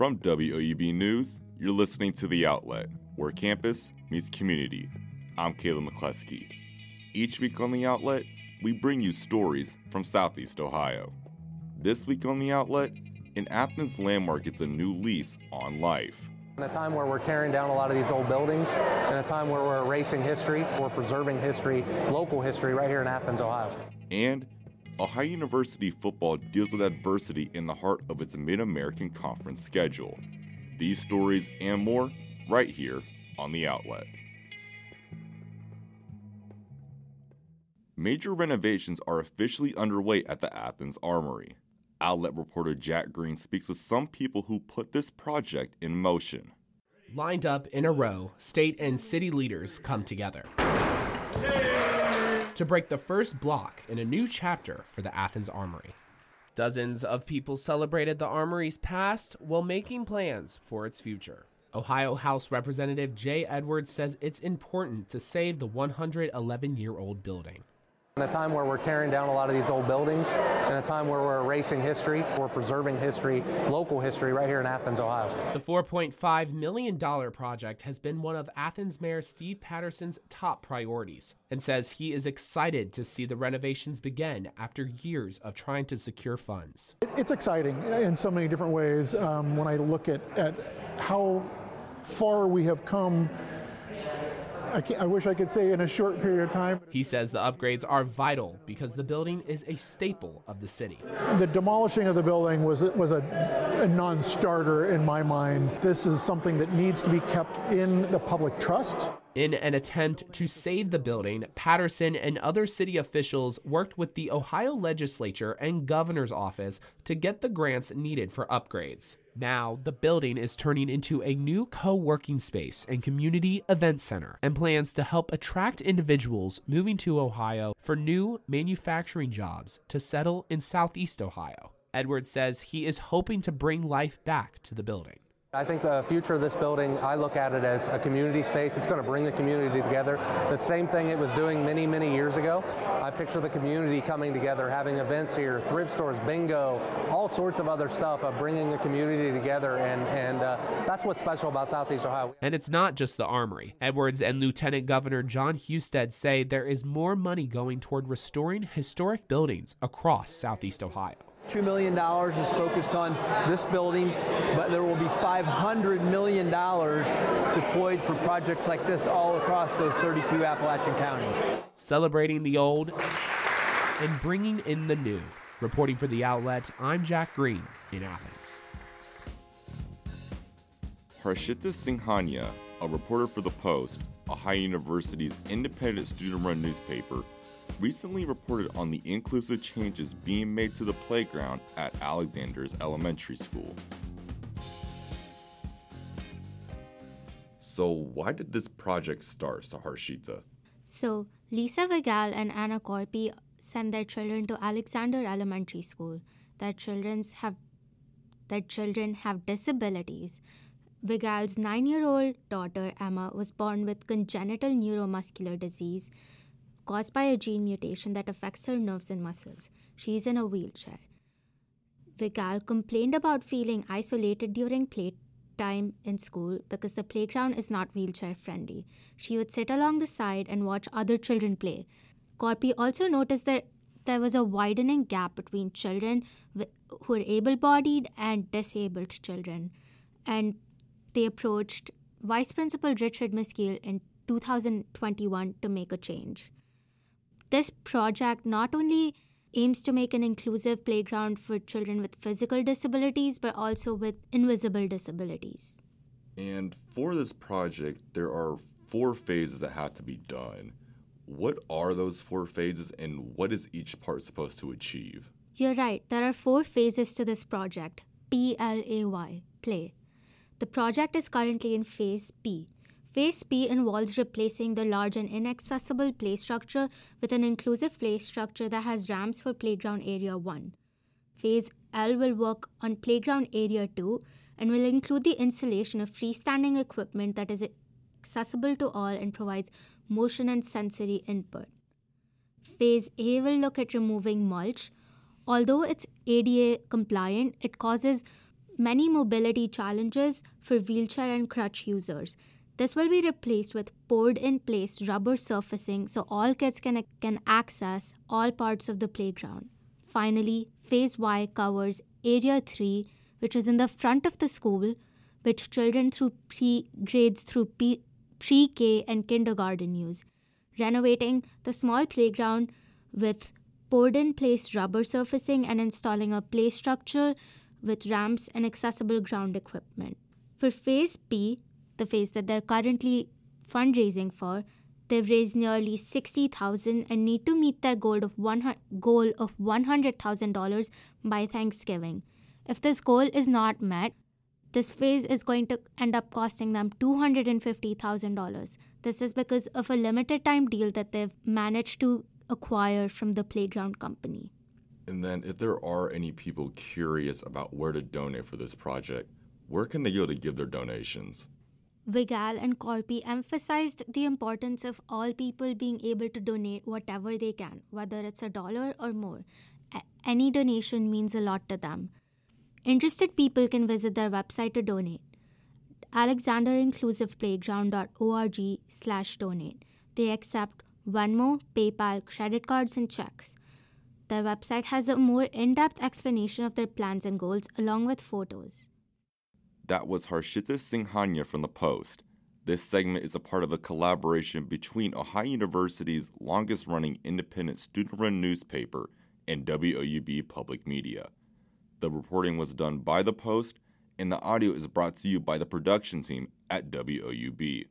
From WOUB News, you're listening to The Outlet, where campus meets community. I'm Caleb McCleskey. Each week on The Outlet, we bring you stories from Southeast Ohio. This week on The Outlet, an Athens landmark gets a new lease on life. In a time where we're tearing down a lot of these old buildings, in a time where we're erasing history, we're preserving history, local history, right here in Athens, Ohio. And Ohio University football deals with adversity in the heart of its Mid American Conference schedule. These stories and more right here on The Outlet. Major renovations are officially underway at the Athens Armory. Outlet reporter Jack Green speaks with some people who put this project in motion. Lined up in a row, state and city leaders come together to break the first block in a new chapter for the Athens Armory. Dozens of people celebrated the Armory's past while making plans for its future. Ohio House Representative Jay Edwards says it's important to save the 111 year old building. In a time where we're tearing down a lot of these old buildings, in a time where we're erasing history, we're preserving history, local history, right here in Athens, Ohio. The $4.5 million project has been one of Athens Mayor Steve Patterson's top priorities and says he is excited to see the renovations begin after years of trying to secure funds. It's exciting in so many different ways um, when I look at, at how far we have come I, I, wish I could say in a short period of time. He says the upgrades are vital because the building is a staple of the city. The demolishing of the building was was a, a non-starter in my mind. This is something that needs to be kept in the public trust. In an attempt to save the building, Patterson and other city officials worked with the Ohio legislature and governor's office to get the grants needed for upgrades. Now, the building is turning into a new co working space and community event center and plans to help attract individuals moving to Ohio for new manufacturing jobs to settle in Southeast Ohio. Edwards says he is hoping to bring life back to the building. I think the future of this building, I look at it as a community space. It's going to bring the community together. The same thing it was doing many, many years ago. I picture the community coming together, having events here, thrift stores, bingo, all sorts of other stuff of bringing the community together. And, and uh, that's what's special about Southeast Ohio. And it's not just the Armory. Edwards and Lieutenant Governor John Husted say there is more money going toward restoring historic buildings across Southeast Ohio. $2 million is focused on this building, but there will be $500 million deployed for projects like this all across those 32 Appalachian counties. Celebrating the old and bringing in the new. Reporting for The Outlet, I'm Jack Green in Athens. Harshita Singhania, a reporter for The Post, Ohio University's independent student run newspaper, recently reported on the inclusive changes being made to the playground at Alexander's Elementary School. So, why did this project start, Saharshita? So, Lisa Vigal and Anna Corpi send their children to Alexander Elementary School. Their children have their children have disabilities. Vigal's nine-year-old daughter Emma was born with congenital neuromuscular disease caused by a gene mutation that affects her nerves and muscles. She is in a wheelchair. Vigal complained about feeling isolated during playtime in school because the playground is not wheelchair friendly. She would sit along the side and watch other children play. Corpi also noticed that there was a widening gap between children who are able bodied and disabled children. And they approached Vice Principal Richard Miskiel in 2021 to make a change. This project not only aims to make an inclusive playground for children with physical disabilities, but also with invisible disabilities. And for this project, there are four phases that have to be done. What are those four phases, and what is each part supposed to achieve? You're right, there are four phases to this project P L A Y, play. The project is currently in phase P, Phase P involves replacing the large and inaccessible play structure with an inclusive play structure that has ramps for Playground Area 1. Phase L will work on Playground Area 2 and will include the installation of freestanding equipment that is accessible to all and provides motion and sensory input. Phase A will look at removing mulch. Although it's ADA compliant, it causes many mobility challenges for wheelchair and crutch users. This will be replaced with poured in place rubber surfacing so all kids can, can access all parts of the playground. Finally, Phase Y covers Area 3, which is in the front of the school, which children through pre grades through pre K and kindergarten use. Renovating the small playground with poured in place rubber surfacing and installing a play structure with ramps and accessible ground equipment. For Phase B, the phase that they're currently fundraising for, they've raised nearly 60,000 and need to meet their goal of one goal of $100,000 by Thanksgiving. If this goal is not met, this phase is going to end up costing them $250,000. This is because of a limited time deal that they've managed to acquire from the playground company. And then, if there are any people curious about where to donate for this project, where can they go to give their donations? Vigale and Corpy emphasized the importance of all people being able to donate whatever they can, whether it's a dollar or more. A- any donation means a lot to them. Interested people can visit their website to donate. AlexanderInclusivePlayground.org slash donate. They accept Venmo, PayPal, credit cards, and checks. Their website has a more in depth explanation of their plans and goals along with photos. That was Harshita Singhania from The Post. This segment is a part of a collaboration between Ohio University's longest running independent student run newspaper and WOUB Public Media. The reporting was done by The Post, and the audio is brought to you by the production team at WOUB.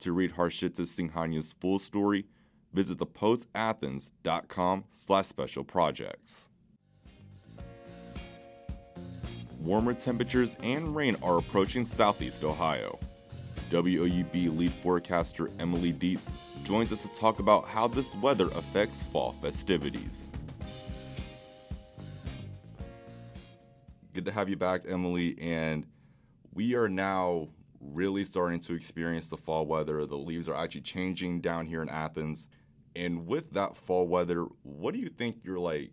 To read Harshita Singhania's full story, visit thepostathens.com slash special projects. Warmer temperatures and rain are approaching southeast Ohio. WOUB lead forecaster Emily Dietz joins us to talk about how this weather affects fall festivities. Good to have you back, Emily. And we are now really starting to experience the fall weather. The leaves are actually changing down here in Athens. And with that fall weather, what do you think your like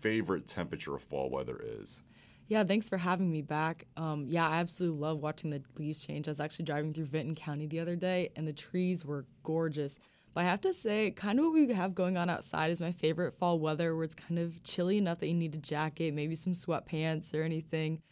favorite temperature of fall weather is? Yeah, thanks for having me back. Um, yeah, I absolutely love watching the leaves change. I was actually driving through Vinton County the other day, and the trees were gorgeous. But I have to say, kind of what we have going on outside is my favorite fall weather, where it's kind of chilly enough that you need a jacket, maybe some sweatpants or anything.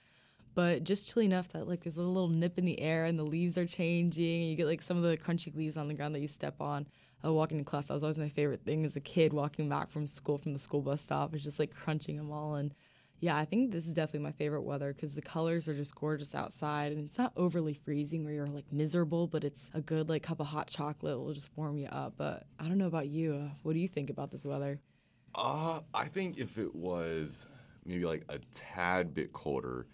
But just chilly enough that like there's a little nip in the air and the leaves are changing, and you get like some of the crunchy leaves on the ground that you step on. Uh, walking to class, that was always my favorite thing as a kid. Walking back from school from the school bus stop is just like crunching them all and yeah, I think this is definitely my favorite weather because the colors are just gorgeous outside and it's not overly freezing where you're like miserable, but it's a good like cup of hot chocolate will just warm you up. But I don't know about you. Uh, what do you think about this weather? Uh, I think if it was maybe like a tad bit colder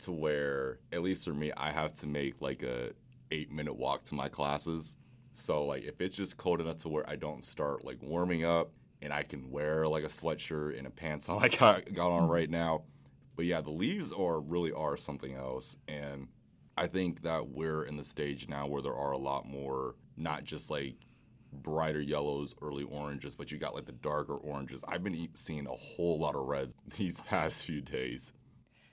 to where at least for me I have to make like a 8 minute walk to my classes. So like if it's just cold enough to where I don't start like warming up and I can wear like a sweatshirt and a pants on like I got on mm-hmm. right now. But yeah, the leaves are really are something else, and I think that we're in the stage now where there are a lot more, not just like brighter yellows, early oranges, but you got like the darker oranges. I've been seeing a whole lot of reds these past few days.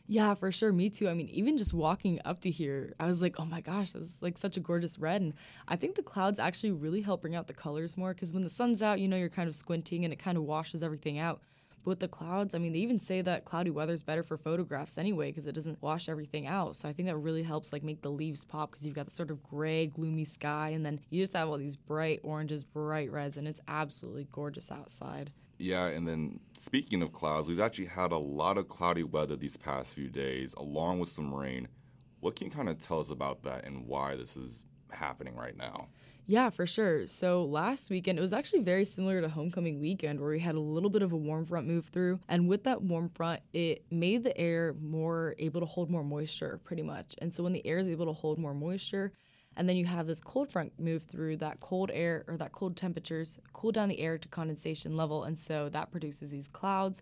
Yeah, for sure. Me too. I mean, even just walking up to here, I was like, oh my gosh, this is like such a gorgeous red. And I think the clouds actually really help bring out the colors more because when the sun's out, you know, you're kind of squinting and it kind of washes everything out. But with the clouds, I mean, they even say that cloudy weather is better for photographs anyway because it doesn't wash everything out. So I think that really helps like make the leaves pop because you've got the sort of gray, gloomy sky, and then you just have all these bright oranges, bright reds, and it's absolutely gorgeous outside. Yeah, and then speaking of clouds, we've actually had a lot of cloudy weather these past few days, along with some rain. What can you kind of tell us about that and why this is happening right now? Yeah, for sure. So last weekend, it was actually very similar to homecoming weekend where we had a little bit of a warm front move through. And with that warm front, it made the air more able to hold more moisture, pretty much. And so when the air is able to hold more moisture, and then you have this cold front move through that cold air or that cold temperatures, cool down the air to condensation level. And so that produces these clouds.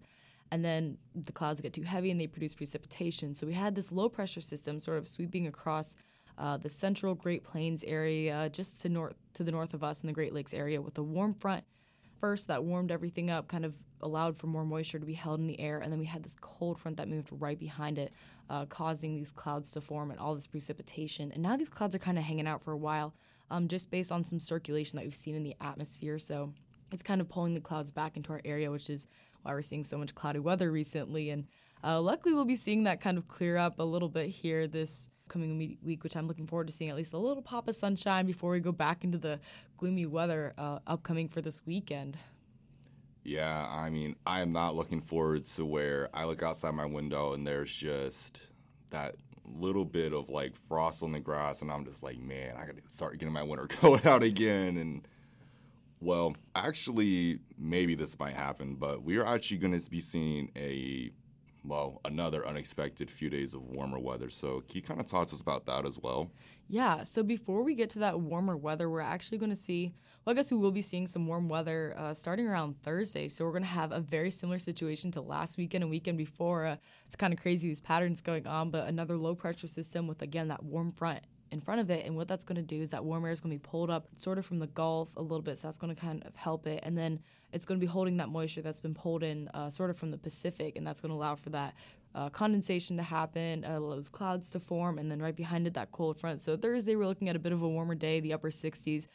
And then the clouds get too heavy and they produce precipitation. So we had this low pressure system sort of sweeping across uh, the central Great Plains area, just to north to the north of us in the Great Lakes area, with a warm front first that warmed everything up, kind of allowed for more moisture to be held in the air. And then we had this cold front that moved right behind it, uh, causing these clouds to form and all this precipitation. And now these clouds are kind of hanging out for a while, um, just based on some circulation that we've seen in the atmosphere. So it's kind of pulling the clouds back into our area, which is why we're seeing so much cloudy weather recently. And uh, luckily, we'll be seeing that kind of clear up a little bit here this coming week, which I'm looking forward to seeing at least a little pop of sunshine before we go back into the gloomy weather uh, upcoming for this weekend. Yeah, I mean, I am not looking forward to where I look outside my window and there's just that little bit of like frost on the grass, and I'm just like, man, I gotta start getting my winter coat out again. And well, actually, maybe this might happen, but we are actually to be seeing a well, another unexpected few days of warmer weather. So, can you kind of talk to us about that as well? Yeah. So, before we get to that warmer weather, we're actually going to see, well, I guess we will be seeing some warm weather uh, starting around Thursday. So, we're going to have a very similar situation to last weekend and weekend before. Uh, it's kind of crazy, these patterns going on, but another low pressure system with, again, that warm front in front of it. And what that's going to do is that warm air is going to be pulled up sort of from the Gulf a little bit. So that's going to kind of help it. And then it's going to be holding that moisture that's been pulled in uh, sort of from the Pacific. And that's going to allow for that uh, condensation to happen, uh, those clouds to form. And then right behind it, that cold front. So Thursday, we're looking at a bit of a warmer day, the upper 60s.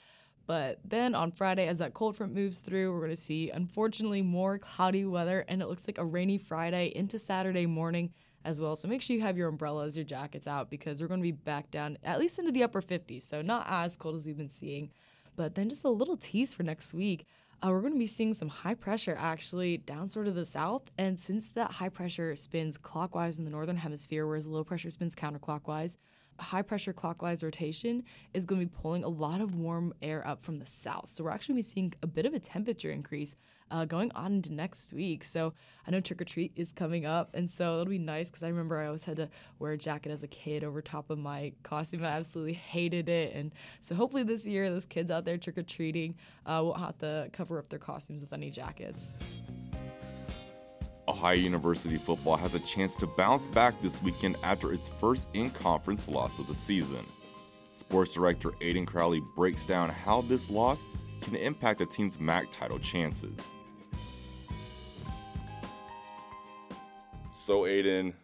But then on Friday, as that cold front moves through, we're going to see, unfortunately, more cloudy weather. And it looks like a rainy Friday into Saturday morning as well. So make sure you have your umbrellas, your jackets out because we're going to be back down at least into the upper 50s. So not as cold as we've been seeing. But then just a little tease for next week. Uh, we're going to be seeing some high pressure actually down sort of the south. And since that high pressure spins clockwise in the northern hemisphere, whereas low pressure spins counterclockwise, high pressure clockwise rotation is going to be pulling a lot of warm air up from the south. So we're actually going to be seeing a bit of a temperature increase uh, going on into next week. So I know trick or treat is coming up, and so it'll be nice because I remember I always had to wear a jacket as a kid over top of my costume. I absolutely hated it, and so hopefully this year those kids out there trick or treating uh, won't have to cover up their costumes with any jackets. Ohio University football has a chance to bounce back this weekend after its first in conference loss of the season. Sports director Aiden Crowley breaks down how this loss can impact the team's MAC title chances. So, Aiden,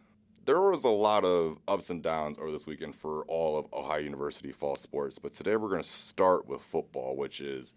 there was a lot of ups and downs over this weekend for all of Ohio University fall sports, but today we're going to start with football, which is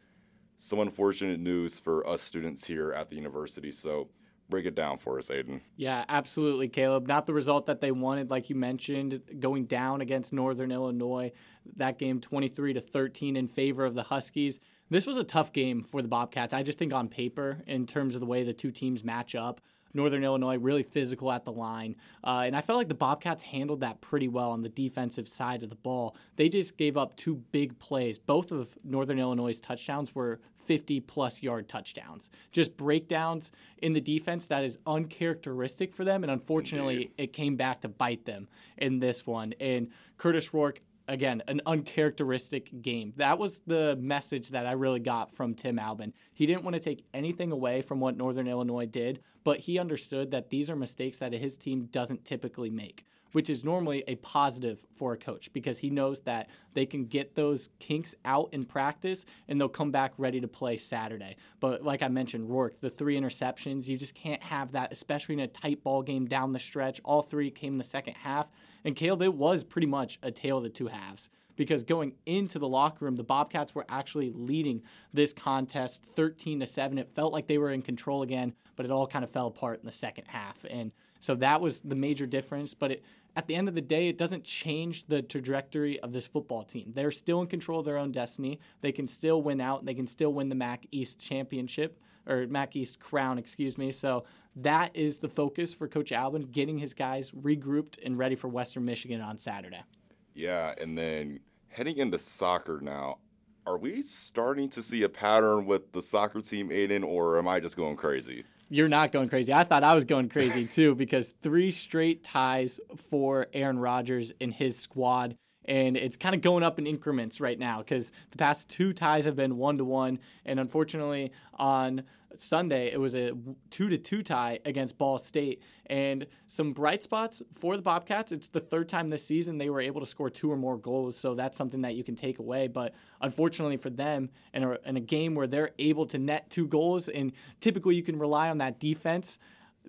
some unfortunate news for us students here at the university. So, break it down for us, Aiden. Yeah, absolutely, Caleb. Not the result that they wanted, like you mentioned, going down against Northern Illinois. That game 23 to 13 in favor of the Huskies. This was a tough game for the Bobcats. I just think on paper, in terms of the way the two teams match up, Northern Illinois really physical at the line. Uh, and I felt like the Bobcats handled that pretty well on the defensive side of the ball. They just gave up two big plays. Both of Northern Illinois' touchdowns were 50 plus yard touchdowns. Just breakdowns in the defense that is uncharacteristic for them. And unfortunately, Indeed. it came back to bite them in this one. And Curtis Rourke, again, an uncharacteristic game. That was the message that I really got from Tim Albin. He didn't want to take anything away from what Northern Illinois did, but he understood that these are mistakes that his team doesn't typically make which is normally a positive for a coach because he knows that they can get those kinks out in practice and they'll come back ready to play Saturday. But like I mentioned, Rourke, the three interceptions, you just can't have that, especially in a tight ball game down the stretch. All three came in the second half. And Caleb, it was pretty much a tale of the two halves because going into the locker room, the Bobcats were actually leading this contest 13 to 7. It felt like they were in control again, but it all kind of fell apart in the second half. And so that was the major difference. But it, at the end of the day, it doesn't change the trajectory of this football team. They're still in control of their own destiny. They can still win out. They can still win the MAC East championship or MAC East crown, excuse me. So that is the focus for Coach Albin, getting his guys regrouped and ready for Western Michigan on Saturday. Yeah, and then heading into soccer now, are we starting to see a pattern with the soccer team, Aiden, or am I just going crazy? You're not going crazy. I thought I was going crazy too because three straight ties for Aaron Rodgers and his squad and it's kind of going up in increments right now because the past two ties have been one to one, and unfortunately on Sunday it was a two to two tie against Ball State, and some bright spots for the Bobcats. It's the third time this season they were able to score two or more goals, so that's something that you can take away. But unfortunately for them, in a, in a game where they're able to net two goals, and typically you can rely on that defense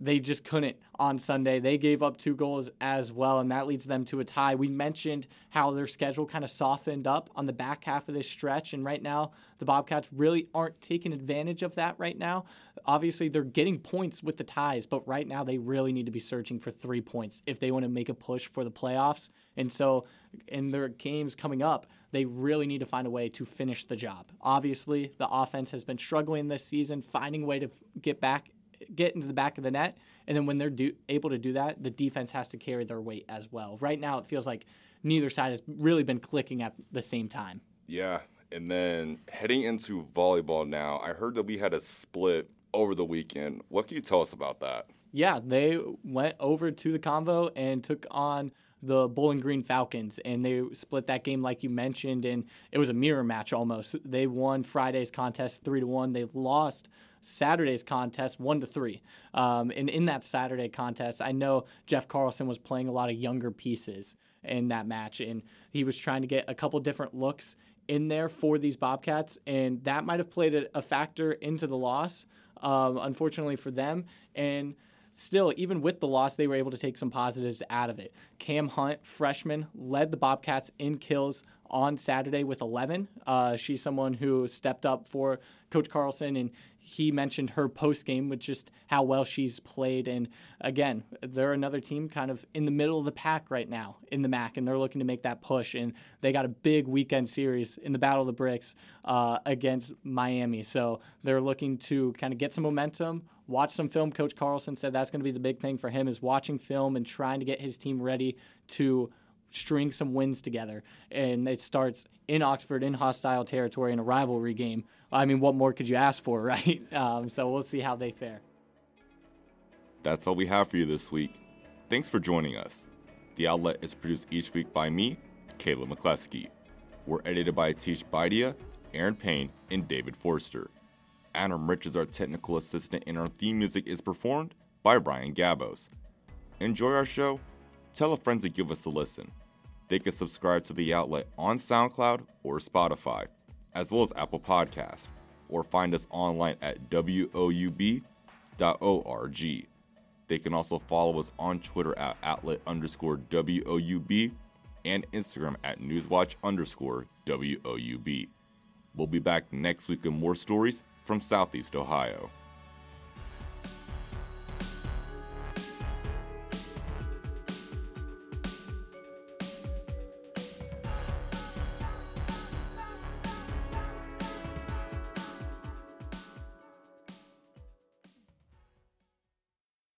they just couldn't on Sunday. They gave up two goals as well, and that leads them to a tie. We mentioned how their schedule kind of softened up on the back half of this stretch, and right now the Bobcats really aren't taking advantage of that right now. Obviously, they're getting points with the ties, but right now they really need to be searching for three points if they want to make a push for the playoffs. And so, in their games coming up, they really need to find a way to finish the job. Obviously, the offense has been struggling this season, finding a way to get back get into the back of the net, and then when they're do, able to do that, the defense has to carry their weight as well. Right now, it feels like neither side has really been clicking at the same time. Yeah, and then heading into volleyball now, I heard that we had a split over the weekend. What can you tell us about that? Yeah, they went over to the convo and took on the Bowling Green Falcons, and they split that game like you mentioned, and it was a mirror match almost. They won Friday's contest three to one. They lost Saturday's contest one to three. Um, and in that Saturday contest, I know Jeff Carlson was playing a lot of younger pieces in that match, and he was trying to get a couple different looks in there for these Bobcats, and that might have played a, a factor into the loss, um, unfortunately for them. And still, even with the loss, they were able to take some positives out of it. Cam Hunt, freshman, led the Bobcats in kills on Saturday with 11. Uh, she's someone who stepped up for Coach Carlson, and he mentioned her post game with just how well she's played. And again, they're another team kind of in the middle of the pack right now in the MAC, and they're looking to make that push. And they got a big weekend series in the Battle of the Bricks uh, against Miami. So they're looking to kind of get some momentum, watch some film. Coach Carlson said that's going to be the big thing for him is watching film and trying to get his team ready to string some wins together. And it starts in Oxford, in hostile territory, in a rivalry game. I mean, what more could you ask for, right? Um, so we'll see how they fare. That's all we have for you this week. Thanks for joining us. The Outlet is produced each week by me, Caleb McCleskey. We're edited by Atish Baidia, Aaron Payne, and David Forster. Adam Rich is our technical assistant, and our theme music is performed by Ryan Gabos. Enjoy our show? Tell a friend to give us a listen. They can subscribe to the outlet on SoundCloud or Spotify, as well as Apple Podcasts, or find us online at woub.org. They can also follow us on Twitter at outlet underscore WOUB and Instagram at newswatch underscore WOUB. We'll be back next week with more stories from Southeast Ohio.